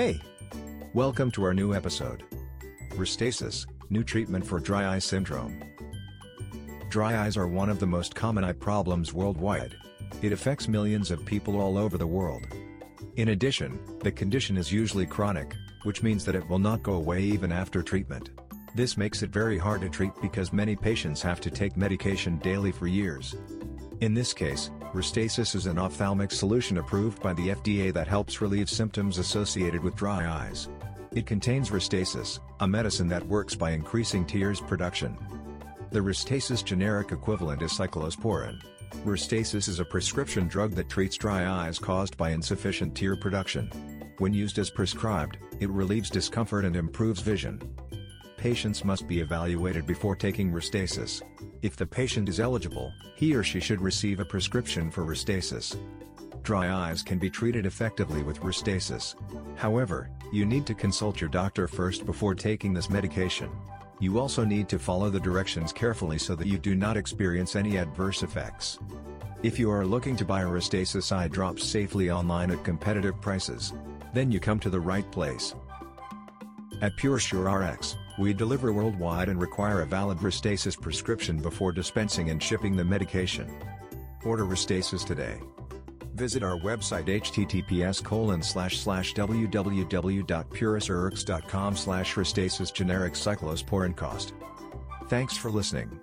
Hey! Welcome to our new episode. Restasis, new treatment for dry eye syndrome. Dry eyes are one of the most common eye problems worldwide. It affects millions of people all over the world. In addition, the condition is usually chronic, which means that it will not go away even after treatment. This makes it very hard to treat because many patients have to take medication daily for years. In this case, Restasis is an ophthalmic solution approved by the FDA that helps relieve symptoms associated with dry eyes. It contains Restasis, a medicine that works by increasing tears production. The Restasis generic equivalent is cyclosporine. Restasis is a prescription drug that treats dry eyes caused by insufficient tear production. When used as prescribed, it relieves discomfort and improves vision patients must be evaluated before taking Restasis. If the patient is eligible, he or she should receive a prescription for Restasis. Dry eyes can be treated effectively with Restasis. However, you need to consult your doctor first before taking this medication. You also need to follow the directions carefully so that you do not experience any adverse effects. If you are looking to buy Restasis eye drops safely online at competitive prices, then you come to the right place. At PureSure RX, we deliver worldwide and require a valid Restasis prescription before dispensing and shipping the medication. Order Restasis today. Visit our website https colon www.puresurerx.com slash Restasis generic cyclosporine cost. Thanks for listening.